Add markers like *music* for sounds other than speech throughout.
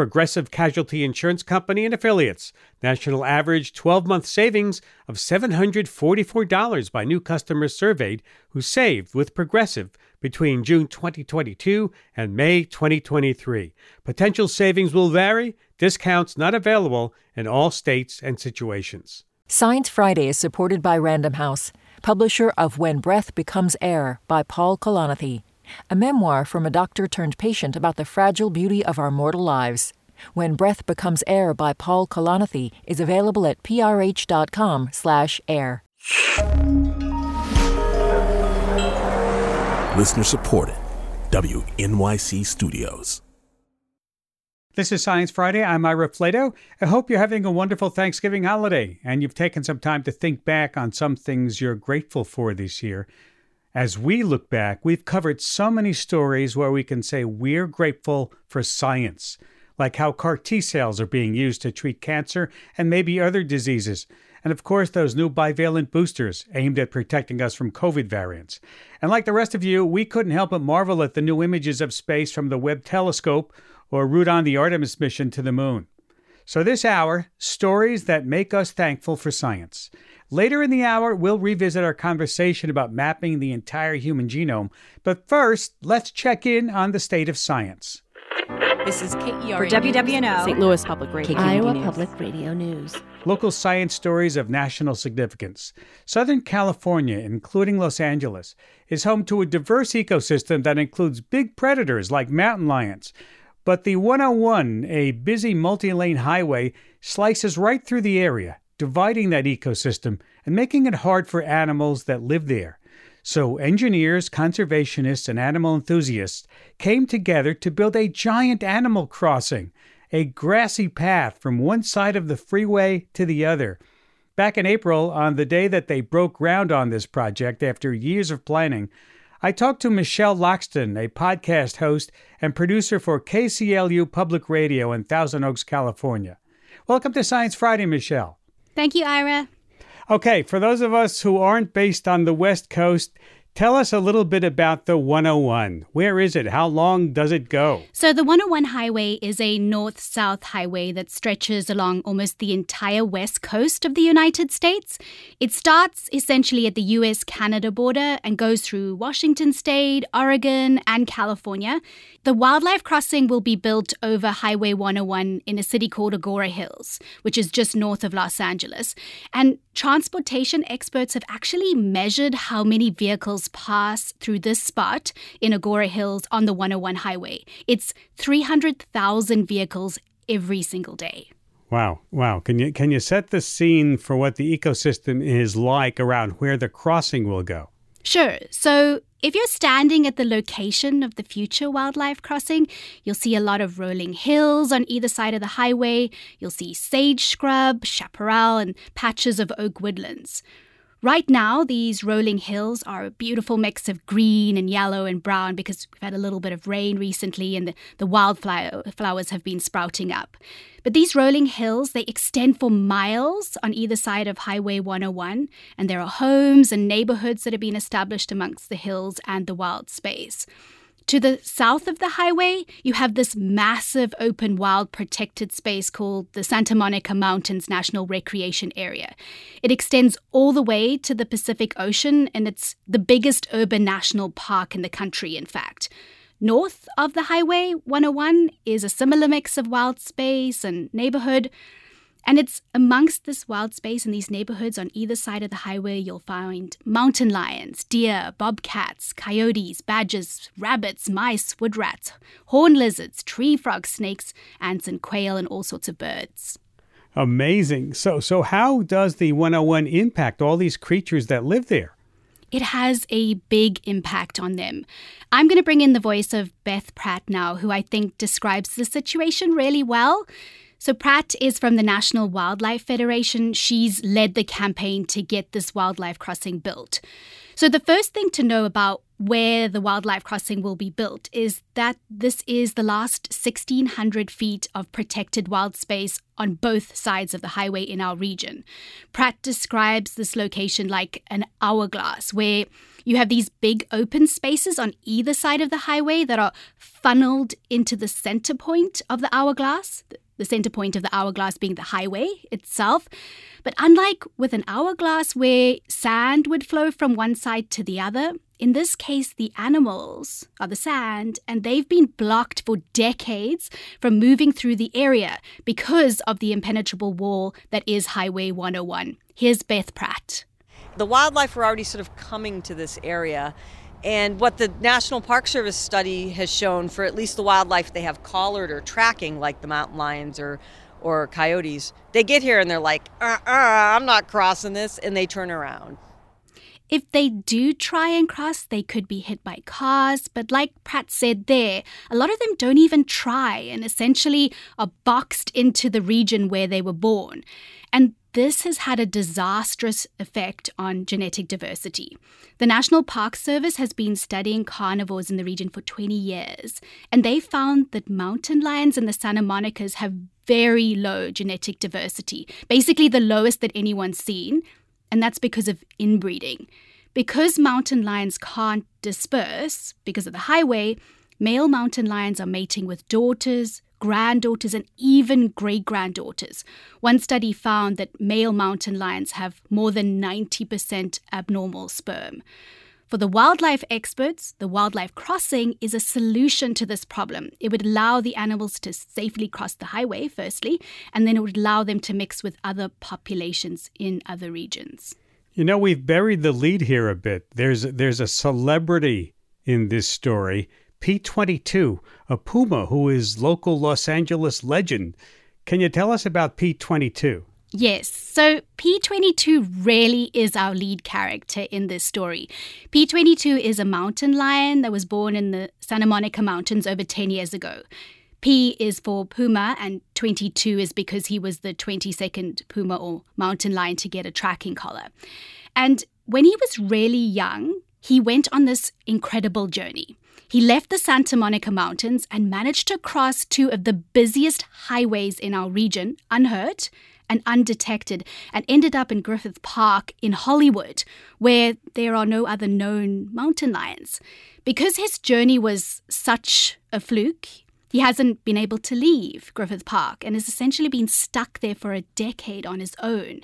Progressive Casualty Insurance Company and affiliates. National average 12 month savings of $744 by new customers surveyed who saved with Progressive between June 2022 and May 2023. Potential savings will vary, discounts not available in all states and situations. Science Friday is supported by Random House, publisher of When Breath Becomes Air by Paul Kalanithi, a memoir from a doctor turned patient about the fragile beauty of our mortal lives. When Breath Becomes Air by Paul Kalanithi is available at prh.com slash air. Listener supported. WNYC Studios. This is Science Friday. I'm Ira Flatow. I hope you're having a wonderful Thanksgiving holiday and you've taken some time to think back on some things you're grateful for this year. As we look back, we've covered so many stories where we can say we're grateful for science, like how CAR T cells are being used to treat cancer and maybe other diseases and of course, those new bivalent boosters aimed at protecting us from COVID variants. And like the rest of you, we couldn't help but marvel at the new images of space from the Webb telescope or root on the Artemis mission to the moon. So, this hour, stories that make us thankful for science. Later in the hour, we'll revisit our conversation about mapping the entire human genome. But first, let's check in on the state of science. This is KERA for WWNO, St. Louis Public Radio, Iowa News. Public Radio News. Local science stories of national significance. Southern California, including Los Angeles, is home to a diverse ecosystem that includes big predators like mountain lions. But the 101, a busy multi lane highway, slices right through the area, dividing that ecosystem and making it hard for animals that live there. So, engineers, conservationists, and animal enthusiasts came together to build a giant animal crossing, a grassy path from one side of the freeway to the other. Back in April, on the day that they broke ground on this project after years of planning, I talked to Michelle Loxton, a podcast host and producer for KCLU Public Radio in Thousand Oaks, California. Welcome to Science Friday, Michelle. Thank you, Ira. Okay, for those of us who aren't based on the West Coast, Tell us a little bit about the 101. Where is it? How long does it go? So, the 101 highway is a north south highway that stretches along almost the entire west coast of the United States. It starts essentially at the US Canada border and goes through Washington State, Oregon, and California. The wildlife crossing will be built over Highway 101 in a city called Agoura Hills, which is just north of Los Angeles. And transportation experts have actually measured how many vehicles pass through this spot in Agoura Hills on the 101 highway. It's 300,000 vehicles every single day. Wow, wow. Can you can you set the scene for what the ecosystem is like around where the crossing will go? Sure. So if you're standing at the location of the future wildlife crossing, you'll see a lot of rolling hills on either side of the highway. You'll see sage scrub, chaparral, and patches of oak woodlands. Right now, these rolling hills are a beautiful mix of green and yellow and brown because we've had a little bit of rain recently and the, the wildflowers have been sprouting up. But these rolling hills, they extend for miles on either side of Highway 101, and there are homes and neighborhoods that have been established amongst the hills and the wild space. To the south of the highway, you have this massive open wild protected space called the Santa Monica Mountains National Recreation Area. It extends all the way to the Pacific Ocean and it's the biggest urban national park in the country, in fact. North of the Highway 101 is a similar mix of wild space and neighborhood. And it's amongst this wild space in these neighborhoods on either side of the highway, you'll find mountain lions, deer, bobcats, coyotes, badgers, rabbits, mice, wood rats, horn lizards, tree frogs, snakes, ants, and quail, and all sorts of birds. Amazing. So, so how does the 101 impact all these creatures that live there? It has a big impact on them. I'm going to bring in the voice of Beth Pratt now, who I think describes the situation really well. So, Pratt is from the National Wildlife Federation. She's led the campaign to get this wildlife crossing built. So, the first thing to know about where the wildlife crossing will be built is that this is the last 1,600 feet of protected wild space on both sides of the highway in our region. Pratt describes this location like an hourglass where you have these big open spaces on either side of the highway that are funneled into the center point of the hourglass the center point of the hourglass being the highway itself. But unlike with an hourglass where sand would flow from one side to the other, in this case, the animals are the sand, and they've been blocked for decades from moving through the area because of the impenetrable wall that is Highway 101. Here's Beth Pratt. The wildlife are already sort of coming to this area and what the National Park Service study has shown for at least the wildlife they have collared or tracking, like the mountain lions or, or coyotes, they get here and they're like, uh uh, I'm not crossing this, and they turn around. If they do try and cross, they could be hit by cars, but like Pratt said there, a lot of them don't even try and essentially are boxed into the region where they were born. And this has had a disastrous effect on genetic diversity. The National Park Service has been studying carnivores in the region for 20 years, and they found that mountain lions in the Santa Monicas have very low genetic diversity, basically the lowest that anyone's seen, and that's because of inbreeding. Because mountain lions can't disperse because of the highway, male mountain lions are mating with daughters, granddaughters, and even great granddaughters. One study found that male mountain lions have more than 90% abnormal sperm. For the wildlife experts, the wildlife crossing is a solution to this problem. It would allow the animals to safely cross the highway, firstly, and then it would allow them to mix with other populations in other regions. You know, we've buried the lead here a bit. There's there's a celebrity in this story P22, a puma who is local Los Angeles legend. Can you tell us about P22? Yes, so P22 really is our lead character in this story. P22 is a mountain lion that was born in the Santa Monica Mountains over 10 years ago. P is for puma, and 22 is because he was the 22nd puma or mountain lion to get a tracking collar. And when he was really young, he went on this incredible journey. He left the Santa Monica Mountains and managed to cross two of the busiest highways in our region unhurt and undetected and ended up in Griffith Park in Hollywood, where there are no other known mountain lions. Because his journey was such a fluke, he hasn't been able to leave Griffith Park and has essentially been stuck there for a decade on his own.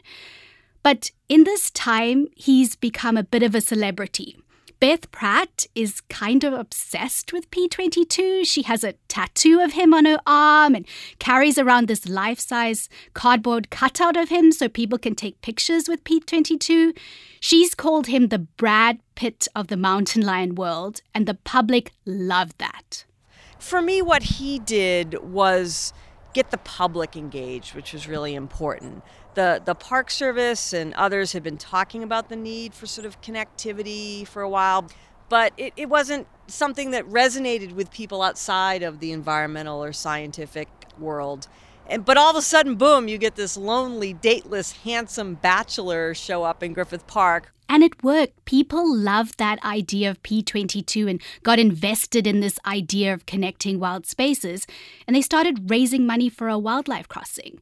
But in this time, he's become a bit of a celebrity. Beth Pratt is kind of obsessed with P22. She has a tattoo of him on her arm and carries around this life size cardboard cutout of him so people can take pictures with P22. She's called him the Brad Pitt of the mountain lion world, and the public loved that. For me, what he did was get the public engaged, which was really important the the Park Service and others had been talking about the need for sort of connectivity for a while, but it, it wasn't something that resonated with people outside of the environmental or scientific world. And but all of a sudden, boom, you get this lonely, dateless, handsome bachelor show up in Griffith Park. And it worked. People loved that idea of P22 and got invested in this idea of connecting wild spaces. And they started raising money for a wildlife crossing.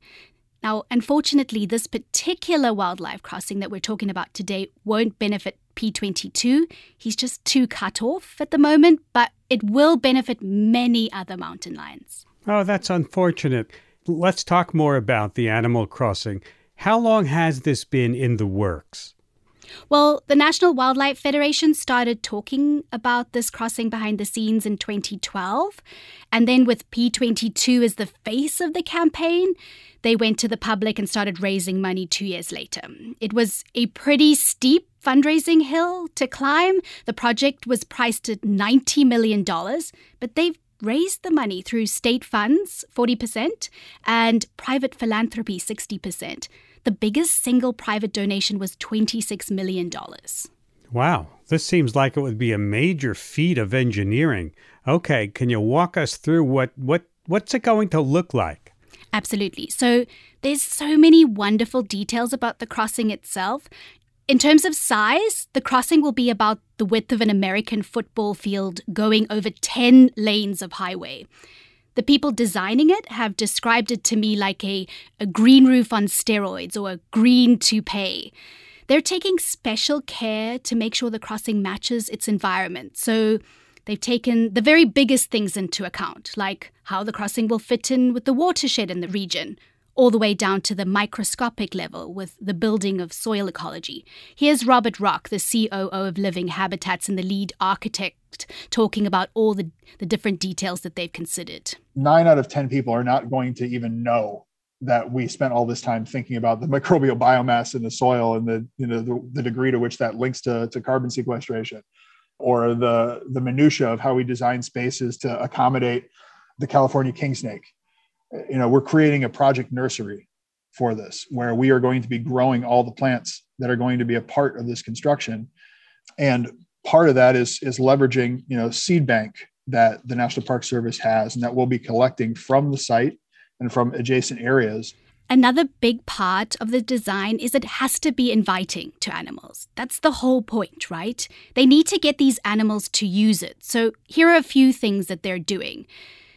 Now, unfortunately, this particular wildlife crossing that we're talking about today won't benefit P22. He's just too cut off at the moment, but it will benefit many other mountain lions. Oh, that's unfortunate. Let's talk more about the animal crossing. How long has this been in the works? Well, the National Wildlife Federation started talking about this crossing behind the scenes in 2012. And then, with P22 as the face of the campaign, they went to the public and started raising money two years later. It was a pretty steep fundraising hill to climb. The project was priced at $90 million, but they've raised the money through state funds, 40%, and private philanthropy, 60%. The biggest single private donation was $26 million. Wow, this seems like it would be a major feat of engineering. Okay, can you walk us through what, what what's it going to look like? Absolutely. So there's so many wonderful details about the crossing itself. In terms of size, the crossing will be about the width of an American football field going over 10 lanes of highway. The people designing it have described it to me like a, a green roof on steroids or a green toupee. They're taking special care to make sure the crossing matches its environment. So they've taken the very biggest things into account, like how the crossing will fit in with the watershed in the region, all the way down to the microscopic level with the building of soil ecology. Here's Robert Rock, the COO of Living Habitats and the lead architect, talking about all the, the different details that they've considered. Nine out of 10 people are not going to even know that we spent all this time thinking about the *laughs* microbial biomass in the soil and the you know the, the degree to which that links to, to carbon sequestration or the the minutia of how we design spaces to accommodate the california king snake. You know we're creating a project nursery for this where we are going to be growing all the plants that are going to be a part of this construction. And part of that is is leveraging you know seed bank that the national park service has and that we'll be collecting from the site and from adjacent areas. Another big part of the design is it has to be inviting to animals. That's the whole point, right? They need to get these animals to use it. So here are a few things that they're doing.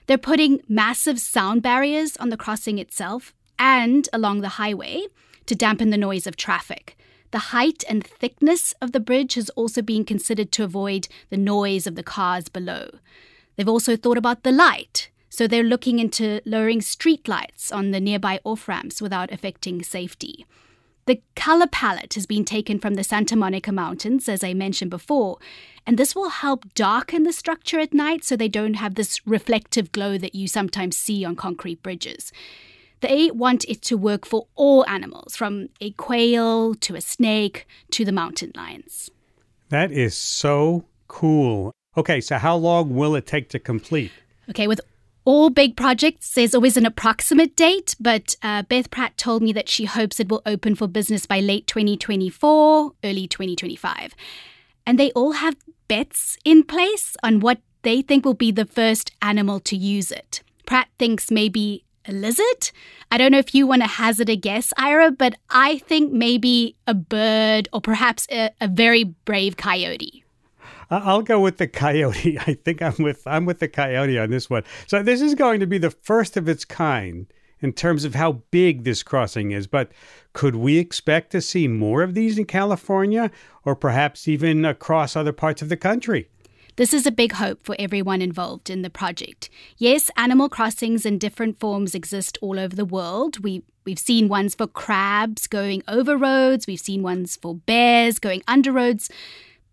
They're putting massive sound barriers on the crossing itself and along the highway to dampen the noise of traffic. The height and thickness of the bridge has also been considered to avoid the noise of the cars below. They've also thought about the light. So they're looking into lowering street lights on the nearby off ramps without affecting safety. The color palette has been taken from the Santa Monica Mountains, as I mentioned before, and this will help darken the structure at night so they don't have this reflective glow that you sometimes see on concrete bridges. They want it to work for all animals, from a quail to a snake to the mountain lions. That is so cool. Okay, so how long will it take to complete? Okay, with all big projects, there's always an approximate date, but uh, Beth Pratt told me that she hopes it will open for business by late 2024, early 2025. And they all have bets in place on what they think will be the first animal to use it. Pratt thinks maybe a lizard. I don't know if you want to hazard a guess, Ira, but I think maybe a bird or perhaps a, a very brave coyote. I'll go with the coyote. *laughs* I think I'm with I'm with the coyote on this one. So this is going to be the first of its kind in terms of how big this crossing is. But could we expect to see more of these in California or perhaps even across other parts of the country? This is a big hope for everyone involved in the project. Yes, animal crossings in different forms exist all over the world. We We've seen ones for crabs going over roads. We've seen ones for bears going under roads.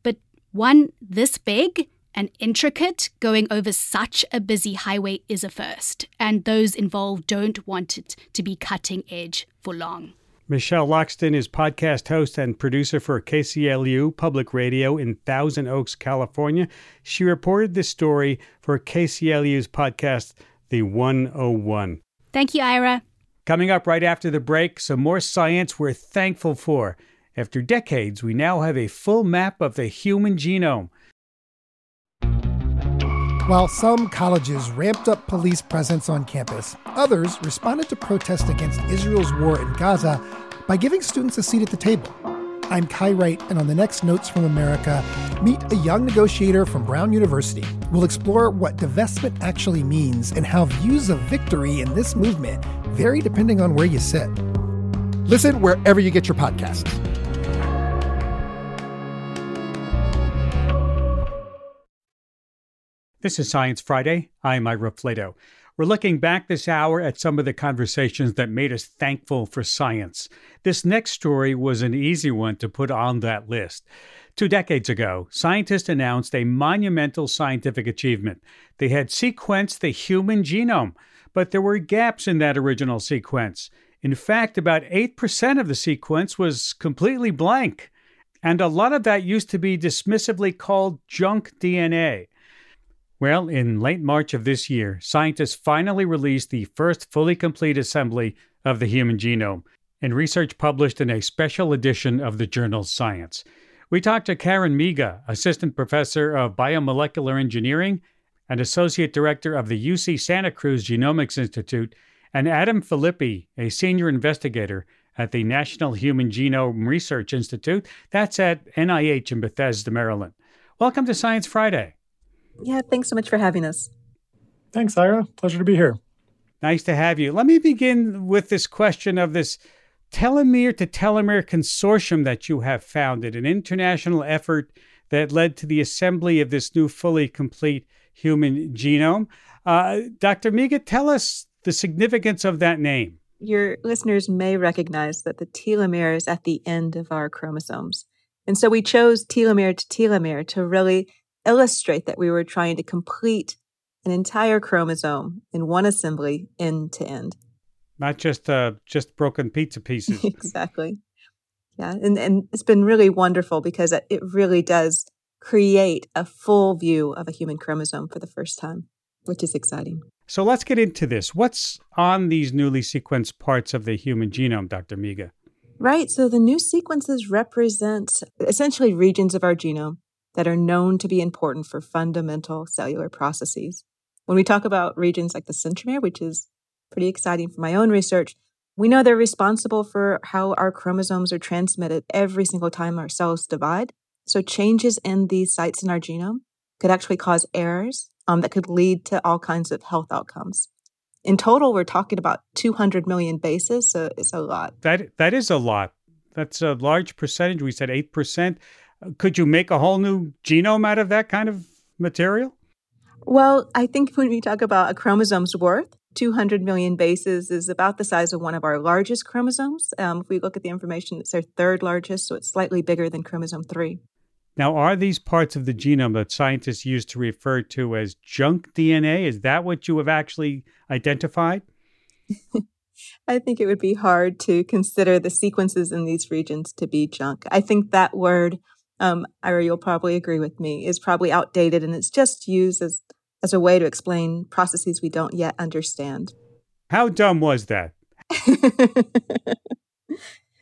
But one this big and intricate going over such a busy highway is a first, and those involved don't want it to be cutting edge for long. Michelle Loxton is podcast host and producer for KCLU Public Radio in Thousand Oaks, California. She reported this story for KCLU's podcast, The 101. Thank you, Ira. Coming up right after the break, some more science we're thankful for. After decades, we now have a full map of the human genome. While some colleges ramped up police presence on campus, others responded to protests against Israel's war in Gaza by giving students a seat at the table. I'm Kai Wright, and on the next Notes from America, meet a young negotiator from Brown University. We'll explore what divestment actually means and how views of victory in this movement vary depending on where you sit. Listen wherever you get your podcasts. This is Science Friday. I'm Ira Flatow. We're looking back this hour at some of the conversations that made us thankful for science. This next story was an easy one to put on that list. Two decades ago, scientists announced a monumental scientific achievement. They had sequenced the human genome, but there were gaps in that original sequence. In fact, about 8% of the sequence was completely blank. And a lot of that used to be dismissively called junk DNA. Well, in late March of this year, scientists finally released the first fully complete assembly of the human genome in research published in a special edition of the journal Science. We talked to Karen Miga, assistant professor of biomolecular engineering and associate director of the UC Santa Cruz Genomics Institute, and Adam Phillippy, a senior investigator at the National Human Genome Research Institute. That's at NIH in Bethesda, Maryland. Welcome to Science Friday. Yeah, thanks so much for having us. Thanks, Ira. Pleasure to be here. Nice to have you. Let me begin with this question of this telomere to telomere consortium that you have founded, an international effort that led to the assembly of this new fully complete human genome. Uh, Dr. Miga, tell us the significance of that name. Your listeners may recognize that the telomere is at the end of our chromosomes. And so we chose telomere to telomere to really illustrate that we were trying to complete an entire chromosome in one assembly end to end. Not just uh, just broken pizza pieces. *laughs* exactly. Yeah, and, and it's been really wonderful because it really does create a full view of a human chromosome for the first time, which is exciting. So let's get into this. What's on these newly sequenced parts of the human genome, Dr. Miga? Right. So the new sequences represent essentially regions of our genome that are known to be important for fundamental cellular processes. When we talk about regions like the centromere, which is pretty exciting for my own research, we know they're responsible for how our chromosomes are transmitted every single time our cells divide. So changes in these sites in our genome could actually cause errors um, that could lead to all kinds of health outcomes. In total, we're talking about 200 million bases, so it's a lot. That that is a lot. That's a large percentage. We said eight percent. Could you make a whole new genome out of that kind of material? Well, I think when we talk about a chromosome's worth, 200 million bases is about the size of one of our largest chromosomes. Um, if we look at the information, it's our third largest, so it's slightly bigger than chromosome 3. Now, are these parts of the genome that scientists use to refer to as junk DNA? Is that what you have actually identified? *laughs* I think it would be hard to consider the sequences in these regions to be junk. I think that word, um, Ira, you'll probably agree with me, is probably outdated and it's just used as, as a way to explain processes we don't yet understand. How dumb was that? *laughs*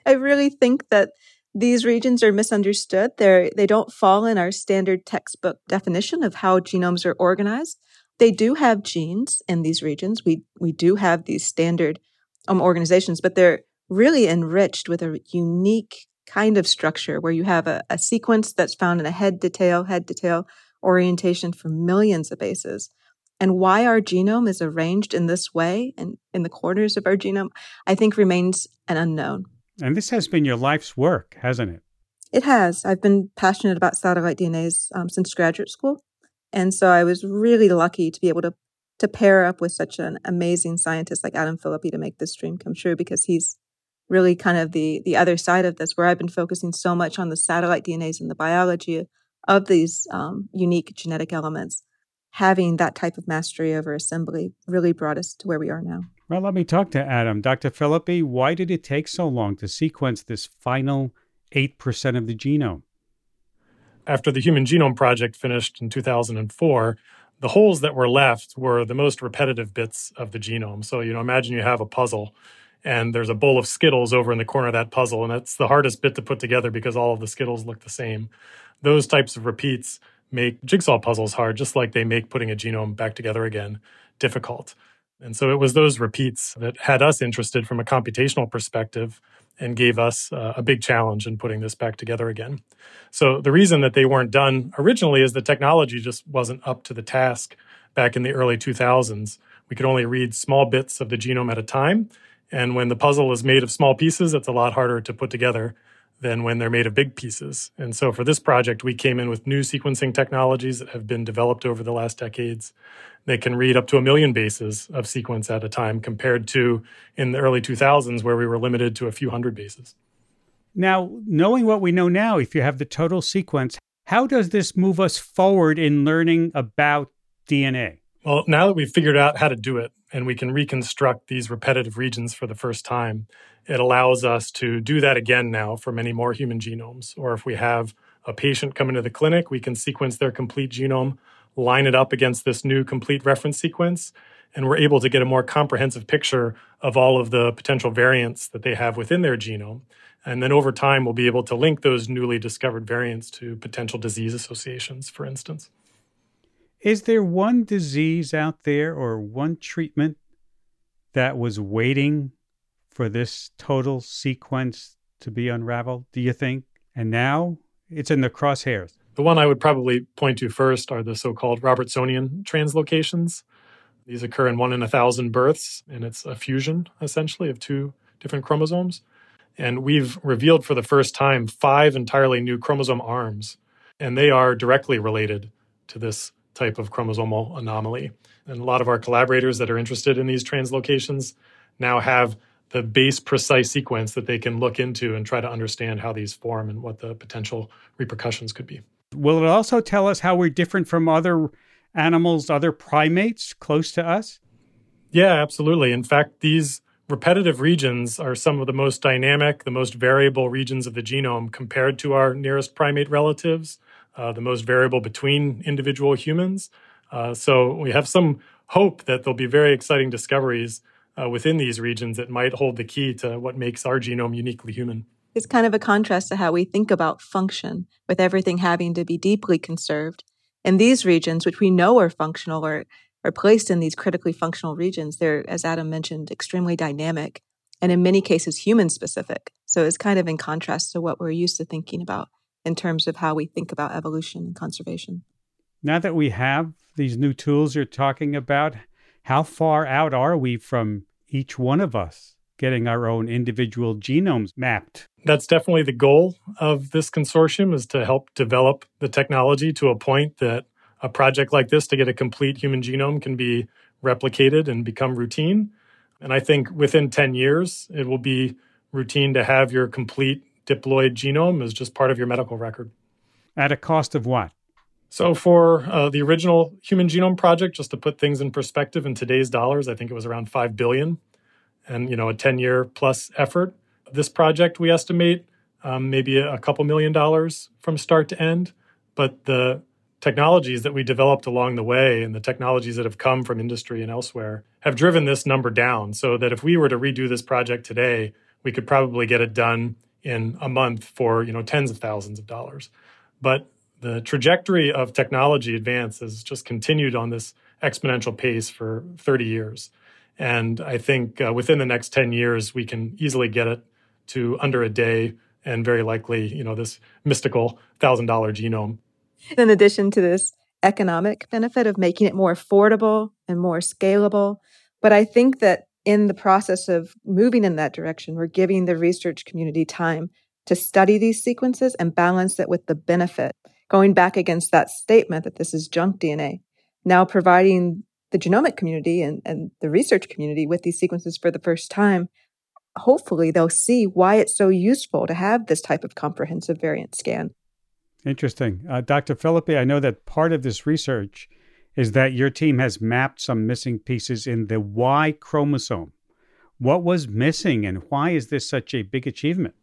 I really think that these regions are misunderstood. They're, they don't fall in our standard textbook definition of how genomes are organized. They do have genes in these regions. We, we do have these standard um, organizations, but they're really enriched with a unique kind of structure where you have a, a sequence that's found in a head to tail, head to tail orientation for millions of bases. And why our genome is arranged in this way and in the corners of our genome, I think remains an unknown. And this has been your life's work, hasn't it? It has. I've been passionate about satellite DNAs um, since graduate school. And so I was really lucky to be able to, to pair up with such an amazing scientist like Adam Phillippy to make this dream come true because he's really kind of the, the other side of this, where I've been focusing so much on the satellite DNAs and the biology of these um, unique genetic elements. Having that type of mastery over assembly really brought us to where we are now. Well, let me talk to Adam. Dr. Phillippy, why did it take so long to sequence this final 8% of the genome? After the Human Genome Project finished in 2004, the holes that were left were the most repetitive bits of the genome. So, you know, imagine you have a puzzle and there's a bowl of Skittles over in the corner of that puzzle, and that's the hardest bit to put together because all of the Skittles look the same. Those types of repeats make jigsaw puzzles hard, just like they make putting a genome back together again difficult. And so it was those repeats that had us interested from a computational perspective and gave us uh, a big challenge in putting this back together again. So the reason that they weren't done originally is the technology just wasn't up to the task back in the early 2000s. We could only read small bits of the genome at a time. And when the puzzle is made of small pieces, it's a lot harder to put together than when they're made of big pieces. And so for this project, we came in with new sequencing technologies that have been developed over the last decades they can read up to a million bases of sequence at a time compared to in the early 2000s where we were limited to a few hundred bases. Now, knowing what we know now, if you have the total sequence, how does this move us forward in learning about DNA? Well, now that we've figured out how to do it and we can reconstruct these repetitive regions for the first time, it allows us to do that again now for many more human genomes. Or if we have a patient come into the clinic, we can sequence their complete genome line it up against this new complete reference sequence, and we're able to get a more comprehensive picture of all of the potential variants that they have within their genome. And then over time, we'll be able to link those newly discovered variants to potential disease associations, for instance. Is there one disease out there or one treatment that was waiting for this total sequence to be unraveled, do you think? And now it's in the crosshairs. The one I would probably point to first are the so called Robertsonian translocations. These occur in one in a thousand births, and it's a fusion, essentially, of two different chromosomes. And we've revealed for the first time five entirely new chromosome arms, and they are directly related to this type of chromosomal anomaly. And a lot of our collaborators that are interested in these translocations now have the base precise sequence that they can look into and try to understand how these form and what the potential repercussions could be. Will it also tell us how we're different from other animals, other primates close to us? Yeah, absolutely. In fact, these repetitive regions are some of the most dynamic, the most variable regions of the genome compared to our nearest primate relatives, uh, the most variable between individual humans. Uh, so we have some hope that there'll be very exciting discoveries uh, within these regions that might hold the key to what makes our genome uniquely human. It's kind of a contrast to how we think about function, with everything having to be deeply conserved. In these regions, which we know are functional or are placed in these critically functional regions, they're, as Adam mentioned, extremely dynamic and in many cases human specific. So it's kind of in contrast to what we're used to thinking about in terms of how we think about evolution and conservation. Now that we have these new tools you're talking about, how far out are we from each one of us getting our own individual genomes mapped? That's definitely the goal of this consortium is to help develop the technology to a point that a project like this to get a complete human genome can be replicated and become routine. And I think within 10 years, it will be routine to have your complete diploid genome as just part of your medical record. At a cost of what? So for uh, the original Human Genome Project, just to put things in perspective, in today's dollars, I think it was around five billion, and you know a ten-year plus effort. This project, we estimate, um, maybe a couple million dollars from start to end. But the technologies that we developed along the way and the technologies that have come from industry and elsewhere have driven this number down. So that if we were to redo this project today, we could probably get it done in a month for you know tens of thousands of dollars. But the trajectory of technology advance has just continued on this exponential pace for 30 years. And I think uh, within the next 10 years, we can easily get it to under a day and very likely, you know, this mystical $1,000 genome. In addition to this economic benefit of making it more affordable and more scalable. But I think that in the process of moving in that direction, we're giving the research community time to study these sequences and balance it with the benefit going back against that statement that this is junk DNA, now providing the genomic community and, and the research community with these sequences for the first time, hopefully they'll see why it's so useful to have this type of comprehensive variant scan. Interesting. Uh, Dr. Phillippy, I know that part of this research is that your team has mapped some missing pieces in the Y chromosome. What was missing and why is this such a big achievement?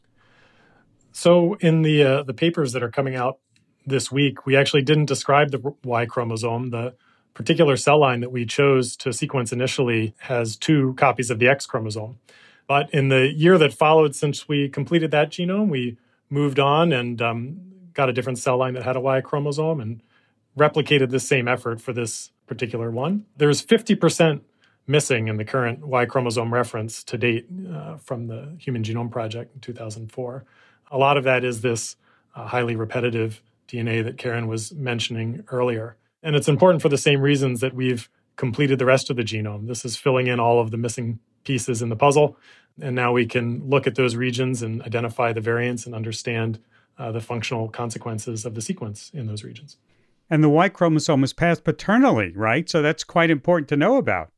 So, in the uh, the papers that are coming out this week, we actually didn't describe the Y chromosome. The particular cell line that we chose to sequence initially has two copies of the X chromosome. But in the year that followed, since we completed that genome, we moved on and um, got a different cell line that had a Y chromosome and replicated the same effort for this particular one. There's 50% missing in the current Y chromosome reference to date uh, from the Human Genome Project in 2004. A lot of that is this uh, highly repetitive DNA that Karen was mentioning earlier. And it's important for the same reasons that we've completed the rest of the genome. This is filling in all of the missing pieces in the puzzle. And now we can look at those regions and identify the variants and understand uh, the functional consequences of the sequence in those regions. And the Y chromosome is passed paternally, right? So that's quite important to know about.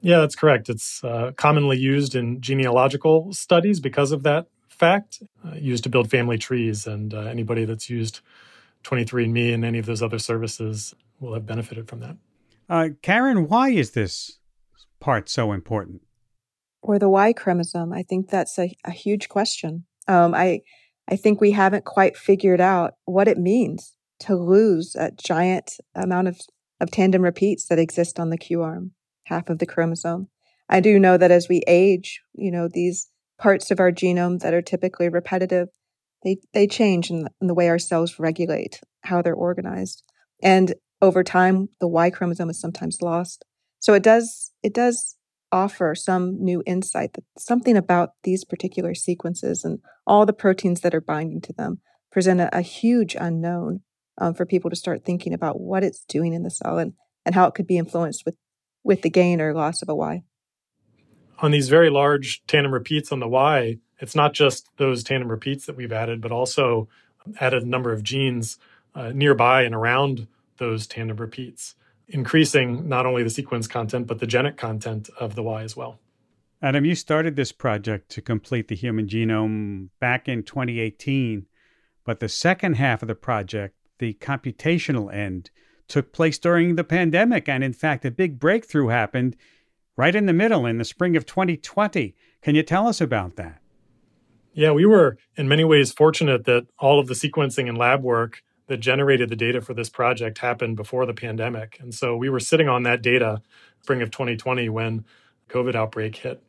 Yeah, that's correct. It's uh, commonly used in genealogical studies because of that fact, uh, used to build family trees. And uh, anybody that's used 23andMe and any of those other services will have benefited from that. Uh, Karen, why is this part so important? Or the Y chromosome? I think that's a, a huge question. Um, I I think we haven't quite figured out what it means to lose a giant amount of, of tandem repeats that exist on the Q arm, half of the chromosome. I do know that as we age, you know, these parts of our genome that are typically repetitive they they change in the, in the way our cells regulate how they're organized. And over time the y chromosome is sometimes lost. So it does it does offer some new insight that something about these particular sequences and all the proteins that are binding to them present a, a huge unknown um, for people to start thinking about what it's doing in the cell and, and how it could be influenced with, with the gain or loss of a Y. On these very large tandem repeats on the Y, it's not just those tandem repeats that we've added, but also added a number of genes uh, nearby and around those tandem repeats, increasing not only the sequence content, but the genetic content of the Y as well. Adam, you started this project to complete the human genome back in 2018, but the second half of the project, the computational end, took place during the pandemic. And in fact, a big breakthrough happened right in the middle in the spring of 2020. Can you tell us about that? Yeah, we were in many ways fortunate that all of the sequencing and lab work that generated the data for this project happened before the pandemic. And so we were sitting on that data spring of 2020 when COVID outbreak hit.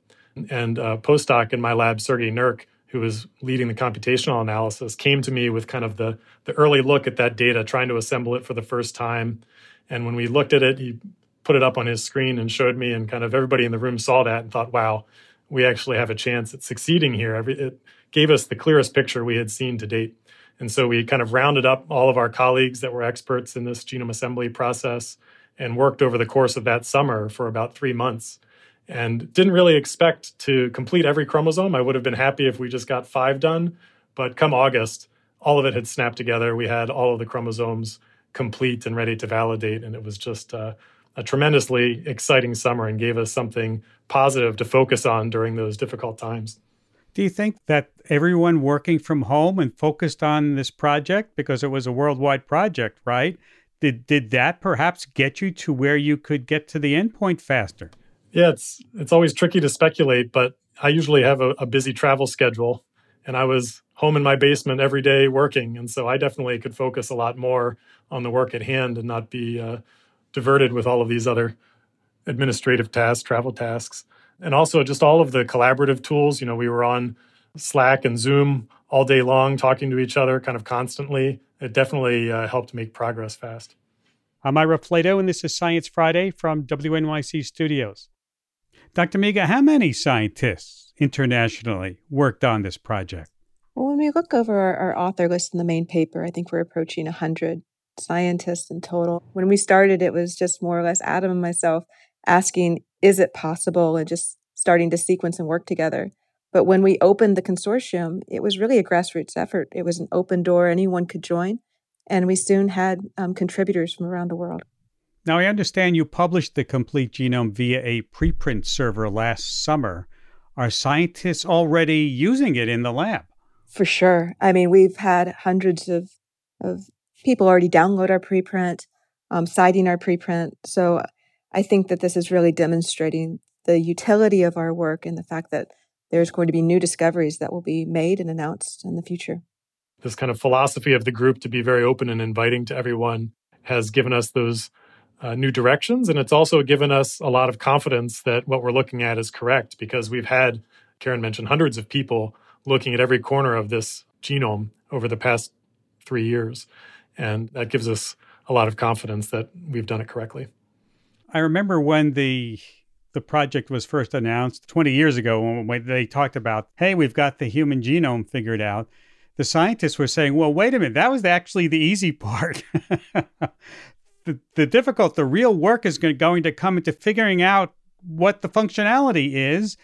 And a uh, postdoc in my lab, Sergey Nurk, who was leading the computational analysis, came to me with kind of the, the early look at that data, trying to assemble it for the first time. And when we looked at it, he put it up on his screen and showed me, and kind of everybody in the room saw that and thought, wow, we actually have a chance at succeeding here. Every, it gave us the clearest picture we had seen to date. And so we kind of rounded up all of our colleagues that were experts in this genome assembly process and worked over the course of that summer for about three months and didn't really expect to complete every chromosome. I would have been happy if we just got five done. But come August, all of it had snapped together. We had all of the chromosomes complete and ready to validate. And it was just uh, a tremendously exciting summer and gave us something positive to focus on during those difficult times. Do you think that everyone working from home and focused on this project because it was a worldwide project, right? Did did that perhaps get you to where you could get to the endpoint faster? Yeah, it's it's always tricky to speculate, but I usually have a, a busy travel schedule, and I was home in my basement every day working, and so I definitely could focus a lot more on the work at hand and not be uh, diverted with all of these other administrative tasks, travel tasks and also just all of the collaborative tools. You know, we were on Slack and Zoom all day long, talking to each other kind of constantly. It definitely uh, helped make progress fast. I'm Ira Flatow, and this is Science Friday from WNYC Studios. Dr. Miga, how many scientists internationally worked on this project? Well, when we look over our, our author list in the main paper, I think we're approaching 100 scientists in total. When we started, it was just more or less Adam and myself asking, is it possible? And just starting to sequence and work together. But when we opened the consortium, it was really a grassroots effort. It was an open door, anyone could join. And we soon had um, contributors from around the world. Now, I understand you published the complete genome via a preprint server last summer. Are scientists already using it in the lab? For sure. I mean, we've had hundreds of, of people already download our preprint, um, citing our preprint. So I think that this is really demonstrating the utility of our work and the fact that there's going to be new discoveries that will be made and announced in the future. This kind of philosophy of the group to be very open and inviting to everyone has given us those uh, new directions. And it's also given us a lot of confidence that what we're looking at is correct because we've had, Karen mentioned, hundreds of people looking at every corner of this genome over the past three years. And that gives us a lot of confidence that we've done it correctly. I remember when the the project was first announced 20 years ago when they talked about, hey, we've got the human genome figured out. The scientists were saying, well, wait a minute, that was actually the easy *laughs* part. The, the difficult, the real work is going to come into figuring out what the functionality is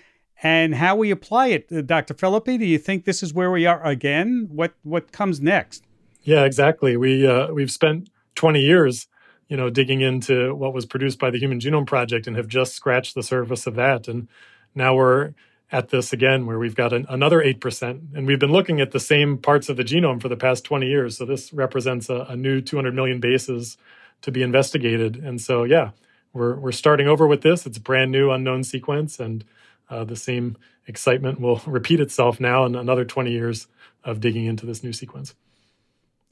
and how we apply it. Uh, Dr. Phillippy, do you think this is where we are again? What what comes next? Yeah, exactly. We uh, we've spent 20 years you know, digging into what was produced by the Human Genome Project and have just scratched the surface of that. And now we're at this again where we've got an, another 8%. And we've been looking at the same parts of the genome for the past 20 years. So this represents a, a new 200 million bases to be investigated. And so, yeah, we're, we're starting over with this. It's a brand new unknown sequence. And uh, the same excitement will *laughs* repeat itself now in another 20 years of digging into this new sequence.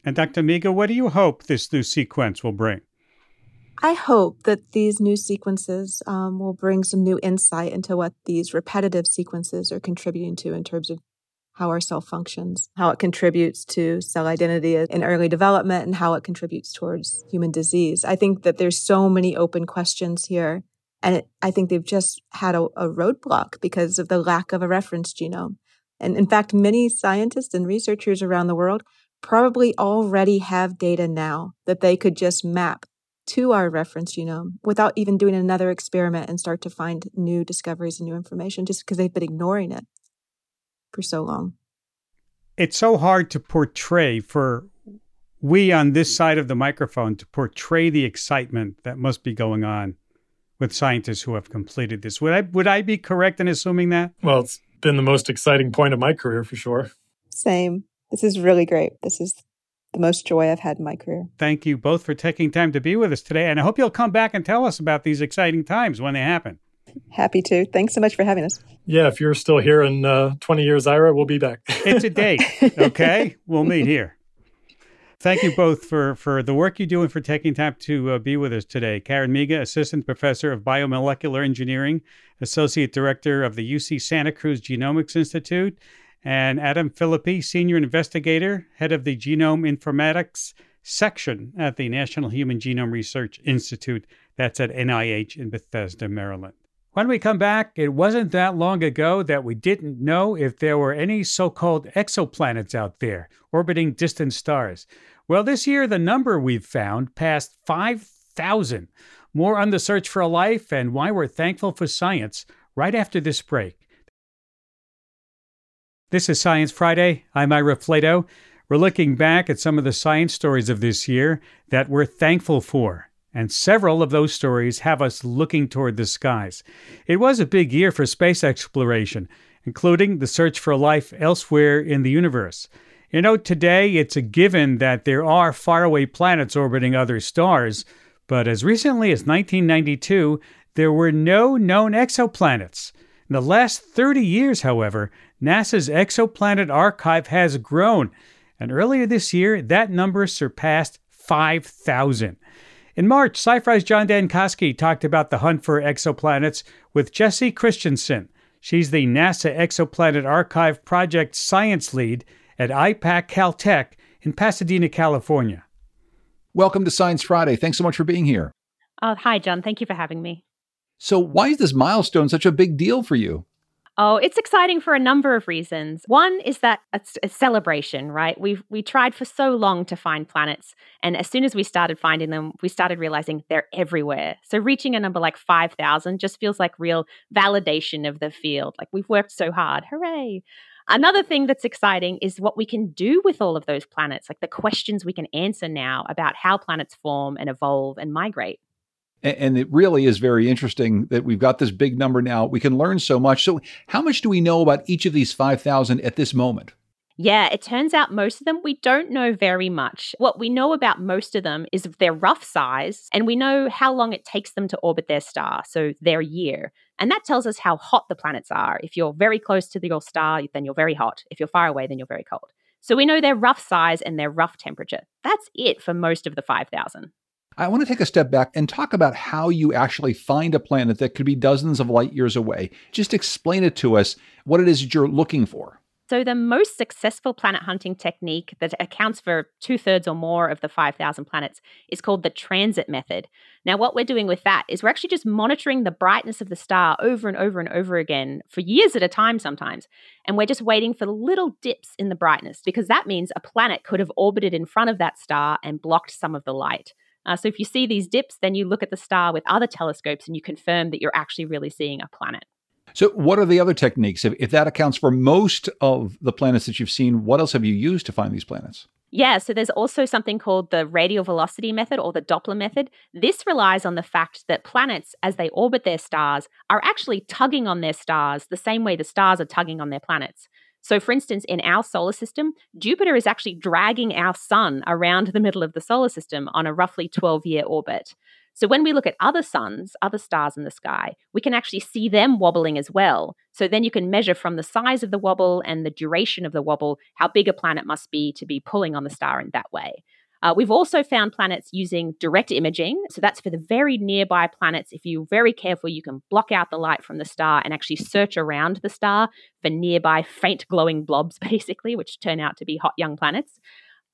And Dr. Miga, what do you hope this new sequence will bring? I hope that these new sequences um, will bring some new insight into what these repetitive sequences are contributing to in terms of how our cell functions, how it contributes to cell identity in early development, and how it contributes towards human disease. I think that there's so many open questions here And it, I think they've just had a, a roadblock because of the lack of a reference genome. And in fact, many scientists and researchers around the world probably already have data now that they could just map to our reference genome without even doing another experiment and start to find new discoveries and new information just because they've been ignoring it for so long. It's so hard to portray for we on this side of the microphone to portray the excitement that must be going on with scientists who have completed this. Would I would I be correct in assuming that? Well, it's been the most exciting point of my career for sure. Same. This is really great. This is the most joy I've had in my career. Thank you both for taking time to be with us today. And I hope you'll come back and tell us about these exciting times when they happen. Happy to. Thanks so much for having us. Yeah, if you're still here in uh, 20 years, Ira, we'll be back. *laughs* it's a date. Okay. we'll meet here. Thank you both for, for the work you do and for taking time to uh, be with us today. Karen Miga, Assistant Professor of Biomolecular Engineering, Associate Director of the UC Santa Cruz Genomics Institute, and Adam Phillippy, Senior Investigator, Head of the Genome Informatics Section at the National Human Genome Research Institute. That's at NIH in Bethesda, Maryland. When we come back, it wasn't that long ago that we didn't know if there were any so called exoplanets out there orbiting distant stars. Well, this year, the number we've found passed 5,000. More on the search for life and why we're thankful for science right after this break. This is Science Friday. I'm Ira Flatow. We're looking back at some of the science stories of this year that we're thankful for. And several of those stories have us looking toward the skies. It was a big year for space exploration, including the search for life elsewhere in the universe. You know, today it's a given that there are faraway planets orbiting other stars, but as recently as 1992, there were no known exoplanets. In the last 30 years, however, NASA's exoplanet archive has grown, and earlier this year, that number surpassed 5,000. In March, Sci-Fi's John Dankosky talked about the hunt for exoplanets with Jessie Christiansen. She's the NASA Exoplanet Archive Project Science Lead at IPAC Caltech in Pasadena, California. Welcome to Science Friday. Thanks so much for being here. Oh, hi, John. Thank you for having me. So, why is this milestone such a big deal for you? Oh, it's exciting for a number of reasons. One is that it's a celebration, right? We've we tried for so long to find planets, and as soon as we started finding them, we started realizing they're everywhere. So reaching a number like 5,000 just feels like real validation of the field. Like we've worked so hard. Hooray. Another thing that's exciting is what we can do with all of those planets, like the questions we can answer now about how planets form and evolve and migrate. And it really is very interesting that we've got this big number now. We can learn so much. So, how much do we know about each of these 5,000 at this moment? Yeah, it turns out most of them we don't know very much. What we know about most of them is their rough size, and we know how long it takes them to orbit their star, so their year. And that tells us how hot the planets are. If you're very close to your star, then you're very hot. If you're far away, then you're very cold. So we know their rough size and their rough temperature. That's it for most of the 5,000. I want to take a step back and talk about how you actually find a planet that could be dozens of light years away. Just explain it to us what it is that you're looking for. So, the most successful planet hunting technique that accounts for two thirds or more of the 5,000 planets is called the transit method. Now, what we're doing with that is we're actually just monitoring the brightness of the star over and over and over again for years at a time sometimes. And we're just waiting for little dips in the brightness because that means a planet could have orbited in front of that star and blocked some of the light. Uh, so if you see these dips, then you look at the star with other telescopes and you confirm that you're actually really seeing a planet. So, what are the other techniques? If, if that accounts for most of the planets that you've seen, what else have you used to find these planets? Yeah, so there's also something called the radial velocity method or the Doppler method. This relies on the fact that planets, as they orbit their stars, are actually tugging on their stars the same way the stars are tugging on their planets. So, for instance, in our solar system, Jupiter is actually dragging our sun around the middle of the solar system on a roughly 12 year orbit. So, when we look at other suns, other stars in the sky, we can actually see them wobbling as well. So, then you can measure from the size of the wobble and the duration of the wobble how big a planet must be to be pulling on the star in that way. Uh, we've also found planets using direct imaging. So that's for the very nearby planets. If you're very careful, you can block out the light from the star and actually search around the star for nearby faint glowing blobs, *laughs* basically, which turn out to be hot young planets.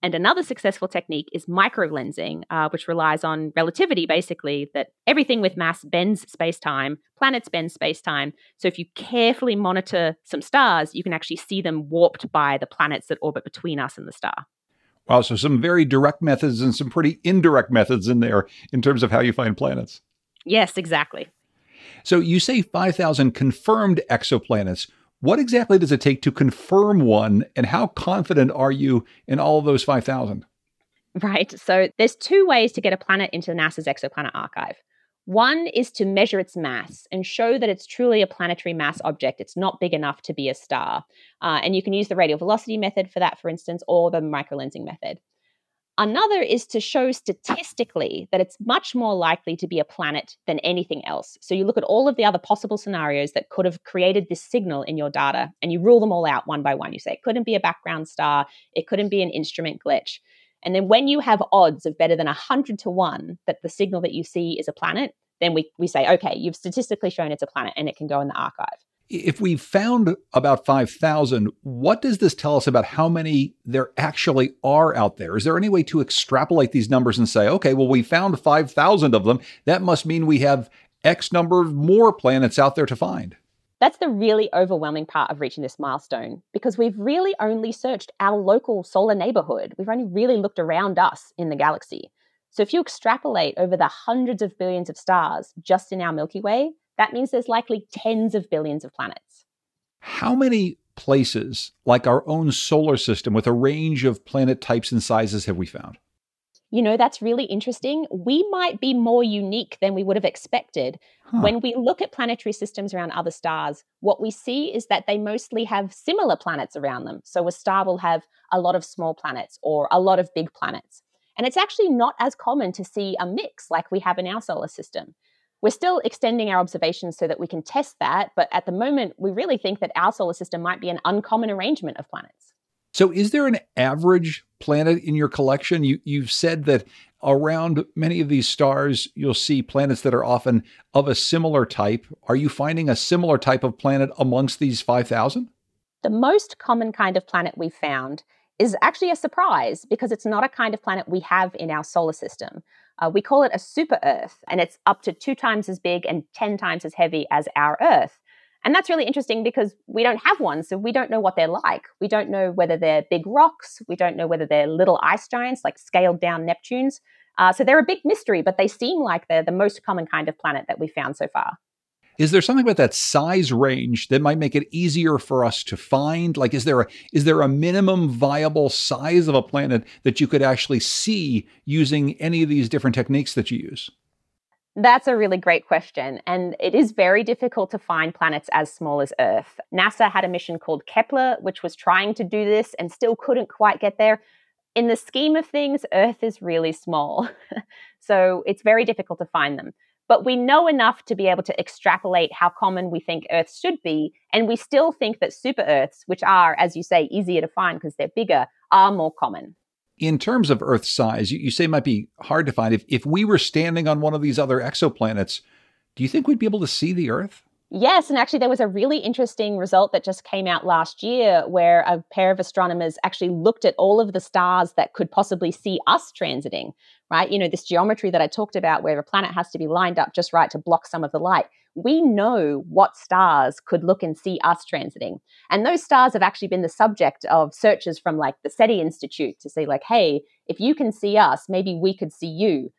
And another successful technique is microlensing, uh, which relies on relativity, basically, that everything with mass bends space time, planets bend space time. So if you carefully monitor some stars, you can actually see them warped by the planets that orbit between us and the star. Wow, so some very direct methods and some pretty indirect methods in there in terms of how you find planets. Yes, exactly. So you say 5,000 confirmed exoplanets. What exactly does it take to confirm one, and how confident are you in all of those 5,000? Right. So there's two ways to get a planet into NASA's exoplanet archive. One is to measure its mass and show that it's truly a planetary mass object. It's not big enough to be a star. Uh, and you can use the radial velocity method for that, for instance, or the microlensing method. Another is to show statistically that it's much more likely to be a planet than anything else. So you look at all of the other possible scenarios that could have created this signal in your data and you rule them all out one by one. You say it couldn't be a background star, it couldn't be an instrument glitch. And then when you have odds of better than 100 to 1 that the signal that you see is a planet, then we, we say, okay, you've statistically shown it's a planet and it can go in the archive if we found about 5,000, what does this tell us about how many there actually are out there? Is there any way to extrapolate these numbers and say, okay, well, we found 5,000 of them. That must mean we have X number more planets out there to find? That's the really overwhelming part of reaching this milestone because we've really only searched our local solar neighborhood. We've only really looked around us in the galaxy. So if you extrapolate over the hundreds of billions of stars just in our Milky Way, that means there's likely tens of billions of planets. How many places, like our own solar system, with a range of planet types and sizes, have we found? You know, that's really interesting. We might be more unique than we would have expected. Huh. When we look at planetary systems around other stars, what we see is that they mostly have similar planets around them. So a star will have a lot of small planets or a lot of big planets. And it's actually not as common to see a mix like we have in our solar system. We're still extending our observations so that we can test that, but at the moment, we really think that our solar system might be an uncommon arrangement of planets. So, is there an average planet in your collection? You, you've said that around many of these stars, you'll see planets that are often of a similar type. Are you finding a similar type of planet amongst these 5,000? The most common kind of planet we've found is actually a surprise because it's not a kind of planet we have in our solar system. Uh, we call it a super Earth, and it's up to two times as big and 10 times as heavy as our Earth. And that's really interesting because we don't have one, so we don't know what they're like. We don't know whether they're big rocks. We don't know whether they're little ice giants, like scaled down Neptunes. Uh, so they're a big mystery, but they seem like they're the most common kind of planet that we've found so far. Is there something about that size range that might make it easier for us to find? Like, is there a is there a minimum viable size of a planet that you could actually see using any of these different techniques that you use? That's a really great question. And it is very difficult to find planets as small as Earth. NASA had a mission called Kepler, which was trying to do this and still couldn't quite get there. In the scheme of things, Earth is really small. *laughs* so it's very difficult to find them. But we know enough to be able to extrapolate how common we think Earth should be. And we still think that super Earths, which are, as you say, easier to find because they're bigger, are more common. In terms of Earth size, you, you say might be hard to find. If, if we were standing on one of these other exoplanets, do you think we'd be able to see the Earth? Yes, and actually, there was a really interesting result that just came out last year where a pair of astronomers actually looked at all of the stars that could possibly see us transiting, right? You know, this geometry that I talked about where a planet has to be lined up just right to block some of the light. We know what stars could look and see us transiting. And those stars have actually been the subject of searches from like the SETI Institute to say, like, hey, if you can see us, maybe we could see you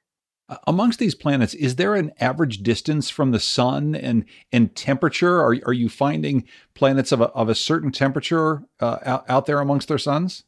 amongst these planets, is there an average distance from the sun and and temperature? Are are you finding planets of a, of a certain temperature uh, out, out there amongst their suns?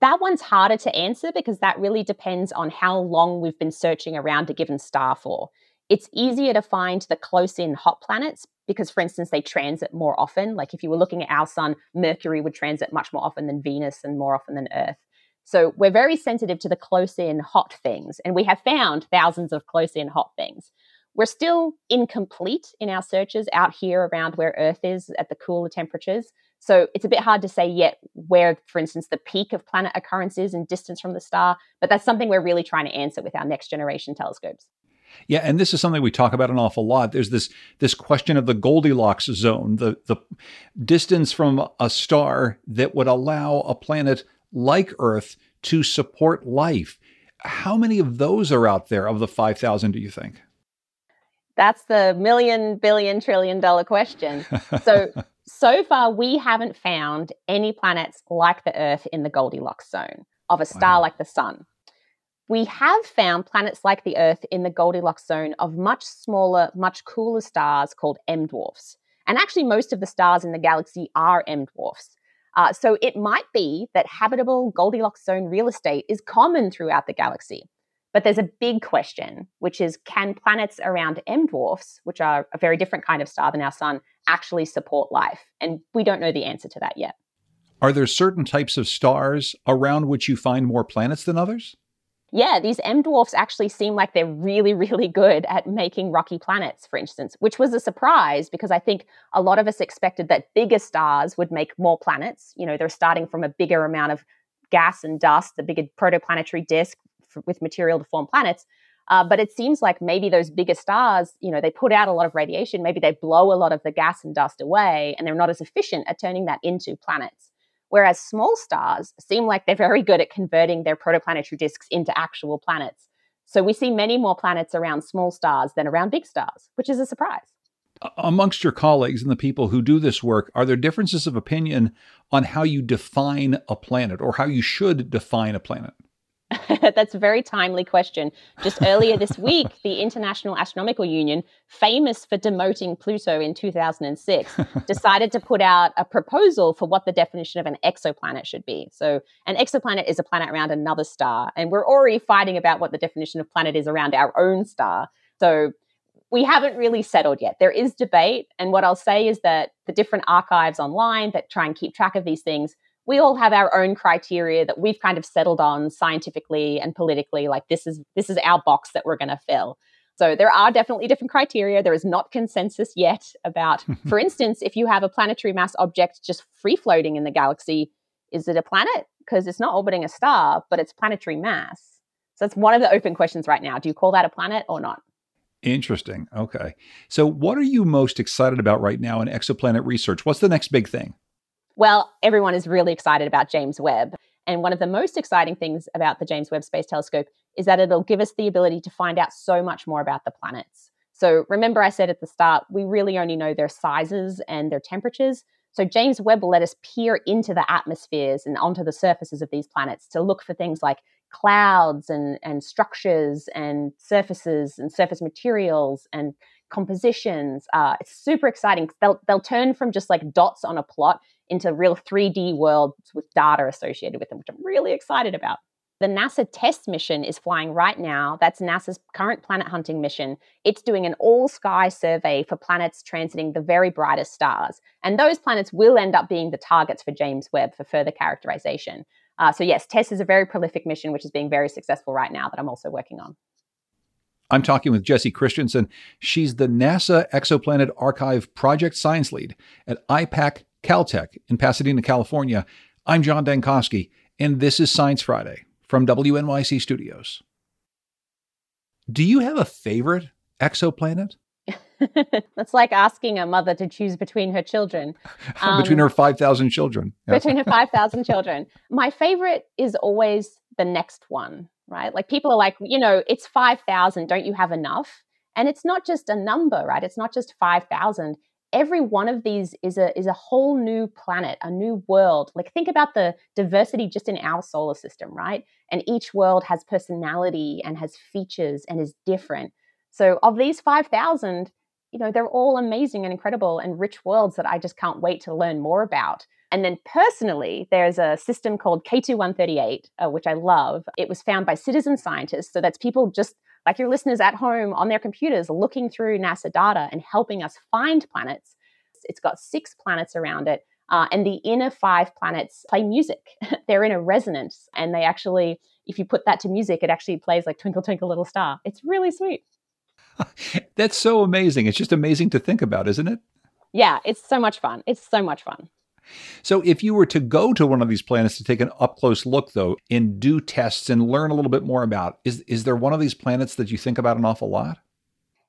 That one's harder to answer because that really depends on how long we've been searching around a given star for. It's easier to find the close in hot planets because, for instance, they transit more often. Like if you were looking at our sun, Mercury would transit much more often than Venus and more often than Earth. So we're very sensitive to the close in hot things, and we have found thousands of close in hot things. We're still incomplete in our searches out here around where Earth is at the cooler temperatures. So it's a bit hard to say yet where, for instance, the peak of planet occurrence is in distance from the star, but that's something we're really trying to answer with our next generation telescopes. Yeah, and this is something we talk about an awful lot. There's this this question of the Goldilocks zone, the the distance from a star that would allow a planet like Earth to support life. How many of those are out there of the 5,000, do you think? That's the million, billion, trillion dollar question. *laughs* So, so far, we haven't found any planets like the Earth in the Goldilocks zone of a star wow. like the Sun. We have found planets like the Earth in the Goldilocks zone of much smaller, much cooler stars called M dwarfs. And actually, most of the stars in the galaxy are M dwarfs. Uh, so it might be that habitable Goldilocks zone real estate is common throughout the galaxy. But there's a big question, which is can planets around M dwarfs, which are a very different kind of star than our sun, actually support life? And we don't know the answer to that yet. Are there certain types of stars around which you find more planets than others? Yeah, these M dwarfs actually seem like they're really, *laughs* really good at making rocky planets, for instance, which was a surprise because I think a lot of us expected that bigger stars would make more planets. You know, they're starting from a bigger amount of gas and dust, the bigger protoplanetary disk for, with material to form planets. Uh, but it seems like maybe those bigger stars, you know, they put out a lot of radiation, maybe they blow a lot of the gas and dust away, and they're not as efficient at turning that into planets. Whereas small stars seem like they're very good at converting their protoplanetary disks into actual planets. So we see many more planets around small stars than around big stars, which is a surprise. Amongst your colleagues and the people who do this work, are there differences of opinion on how you define a planet or how you should define a planet? *laughs* That's a very timely question. Just earlier this *laughs* week, the International Astronomical Union, famous for demoting Pluto in 2006, *laughs* decided to put out a proposal for what the definition of an exoplanet should be. So, an exoplanet is a planet around another star, and we're already fighting about what the definition of planet is around our own star. So, we haven't really settled yet. There is debate, and what I'll say is that the different archives online that try and keep track of these things we all have our own criteria that we've kind of settled on scientifically and politically like this is this is our box that we're going to fill. So there are definitely different criteria. There is not consensus yet about *laughs* for instance if you have a planetary mass object just free floating in the galaxy is it a planet? Because it's not orbiting a star but it's planetary mass. So that's one of the open questions right now. Do you call that a planet or not? Interesting. Okay. So what are you most excited about right now in exoplanet research? What's the next big thing well, everyone is really excited about James Webb. And one of the most exciting things about the James Webb Space Telescope is that it'll give us the ability to find out so much more about the planets. So remember, I said at the start, we really only know their sizes and their temperatures. So James Webb will let us peer into the atmospheres and onto the surfaces of these planets to look for things like clouds and, and structures and surfaces and surface materials and compositions. Uh, it's super exciting. They'll, they'll turn from just like dots on a plot into real 3D worlds with data associated with them, which I'm really excited about. The NASA TESS mission is flying right now. That's NASA's current planet hunting mission. It's doing an all sky survey for planets transiting the very brightest stars. And those planets will end up being the targets for James Webb for further characterization. Uh, so, yes, TESS is a very prolific mission, which is being very successful right now that I'm also working on. I'm talking with Jessie Christiansen. She's the NASA Exoplanet Archive Project Science Lead at IPAC Caltech in Pasadena, California. I'm John Dankosky, and this is Science Friday from WNYC Studios. Do you have a favorite exoplanet? *laughs* That's like asking a mother to choose between her children. Um, *laughs* between her 5,000 children. Between her *laughs* 5,000 children. My favorite is always the next one, right? Like people are like, you know, it's 5,000. Don't you have enough? And it's not just a number, right? It's not just 5,000 every one of these is a is a whole new planet a new world like think about the diversity just in our solar system right and each world has personality and has features and is different so of these 5000 you know they're all amazing and incredible and rich worlds that i just can't wait to learn more about and then personally, there's a system called K2-138, uh, which I love. It was found by citizen scientists. So that's people just like your listeners at home on their computers looking through NASA data and helping us find planets. It's got six planets around it. Uh, and the inner five planets play music. *laughs* They're in a resonance. And they actually, if you put that to music, it actually plays like Twinkle, Twinkle, Little Star. It's really sweet. *laughs* That's so amazing. It's just amazing to think about, isn't it? Yeah, it's so much fun. It's so much fun. So, if you were to go to one of these planets to take an up close look, though, and do tests and learn a little bit more about, is is there one of these planets that you think about an awful lot?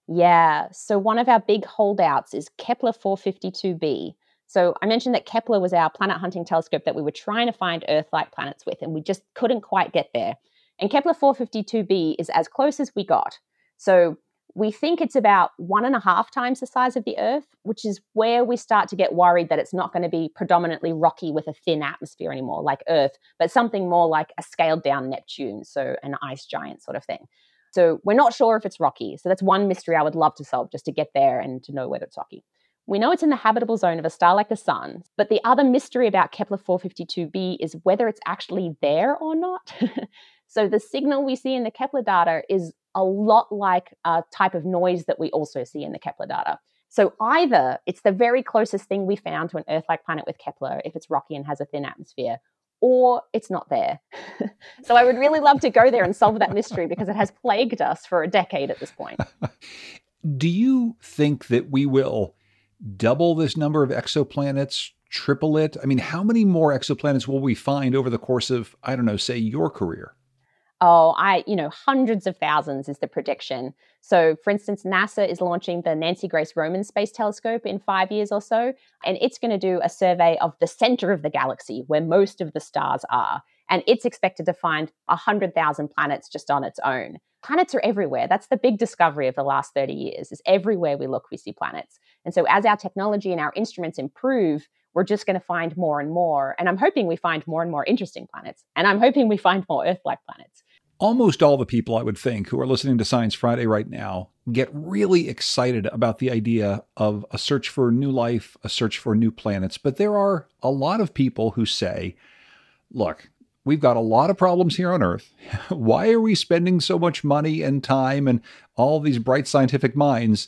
Yeah. So one of our big holdouts is Kepler 452b. So I mentioned that Kepler was our planet hunting telescope that we were trying to find Earth like planets with, and we just couldn't quite get there. And Kepler 452b is as close as we got. So we think it's about one and a half times the size of the Earth, which is where we start to get worried that it's not going to be predominantly rocky with a thin atmosphere anymore, like Earth, but something more like a scaled down Neptune, so an ice giant sort of thing. So we're not sure if it's rocky. So that's one mystery I would love to solve just to get there and to know whether it's rocky. We know it's in the habitable zone of a star like the Sun, but the other mystery about Kepler 452b is whether it's actually there or not. *laughs* so the signal we see in the Kepler data is a lot like a type of noise that we also see in the Kepler data. So either it's the very closest thing we found to an Earth like planet with Kepler if it's rocky and has a thin atmosphere, or it's not there. *laughs* so I would really love to go there and solve that mystery because it has plagued us for a decade at this point. *laughs* Do you think that we will double this number of exoplanets, triple it? I mean, how many more exoplanets will we find over the course of, I don't know, say your career? Oh, I, you know, hundreds of thousands is the prediction. So, for instance, NASA is launching the Nancy Grace Roman Space Telescope in five years or so, and it's going to do a survey of the center of the galaxy where most of the stars are. And it's expected to find 100,000 planets just on its own. Planets are everywhere. That's the big discovery of the last 30 years is everywhere we look, we see planets. And so as our technology and our instruments improve, we're just going to find more and more. And I'm hoping we find more and more interesting planets. And I'm hoping we find more Earth like planets almost all the people I would think who are listening to Science Friday right now get really excited about the idea of a search for new life, a search for new planets. But there are a lot of people who say, look, we've got a lot of problems here on Earth. *laughs* Why are we spending so much money and time and all these bright scientific minds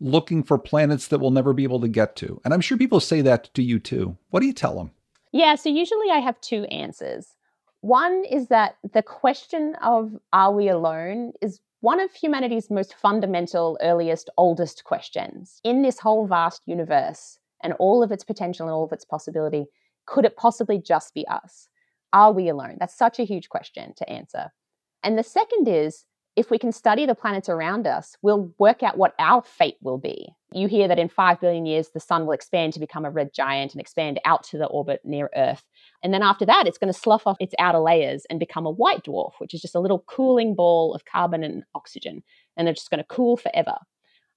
looking for planets that we'll never be able to get to? And I'm sure people say that to you too. What do you tell them? Yeah, so usually I have two answers. One is that the question of are we alone is one of humanity's most fundamental, earliest, oldest questions. In this whole vast universe and all of its potential and all of its possibility, could it possibly just be us? Are we alone? That's such a huge question to answer. And the second is if we can study the planets around us, we'll work out what our fate will be. You hear that in 5 billion years, the sun will expand to become a red giant and expand out to the orbit near Earth. And then after that, it's going to slough off its outer layers and become a white dwarf, which is just a little cooling ball of carbon and oxygen. And they're just going to cool forever.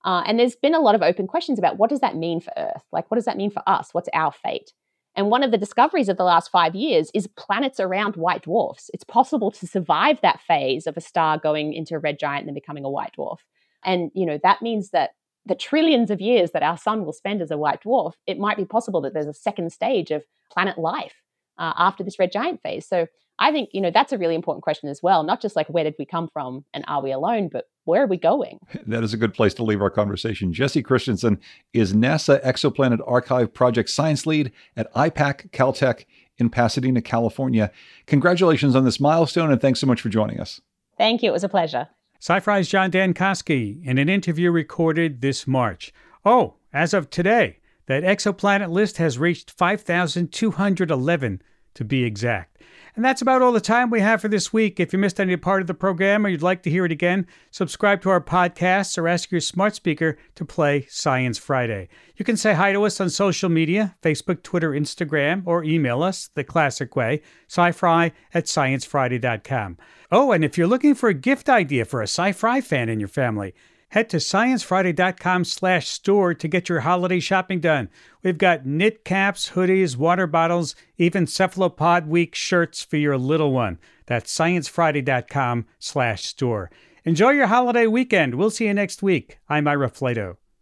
Uh, and there's been a lot of open questions about what does that mean for Earth? Like, what does that mean for us? What's our fate? And one of the discoveries of the last five years is planets around white dwarfs. It's possible to survive that phase of a star going into a red giant and then becoming a white dwarf. And, you know, that means that the trillions of years that our sun will spend as a white dwarf, it might be possible that there's a second stage of planet life uh, after this red giant phase. So I think, you know, that's a really important question as well. Not just like where did we come from and are we alone, but where are we going? *laughs* That is a good place to leave our conversation. Jesse Christiansen is NASA Exoplanet Archive Project Science Lead at IPAC Caltech in Pasadena, California. Congratulations on this milestone and thanks so much for joining us. Thank you. It was a pleasure. Sci-Fi's John Dankosky in an interview recorded this March. Oh, as of today, that exoplanet list has reached 5,211 to be exact. And that's about all the time we have for this week. If you missed any part of the program or you'd like to hear it again, subscribe to our podcasts or ask your smart speaker to play Science Friday. You can say hi to us on social media Facebook, Twitter, Instagram, or email us the classic way, sci-fi at sciencefriday.com. Oh, and if you're looking for a gift idea for a sci-fi fan in your family, Head to sciencefriday.com slash store to get your holiday shopping done. We've got knit caps, hoodies, water bottles, even Cephalopod Week shirts for your little one. That's sciencefriday.com slash store. Enjoy your holiday weekend. We'll see you next week. I'm Ira Flatow.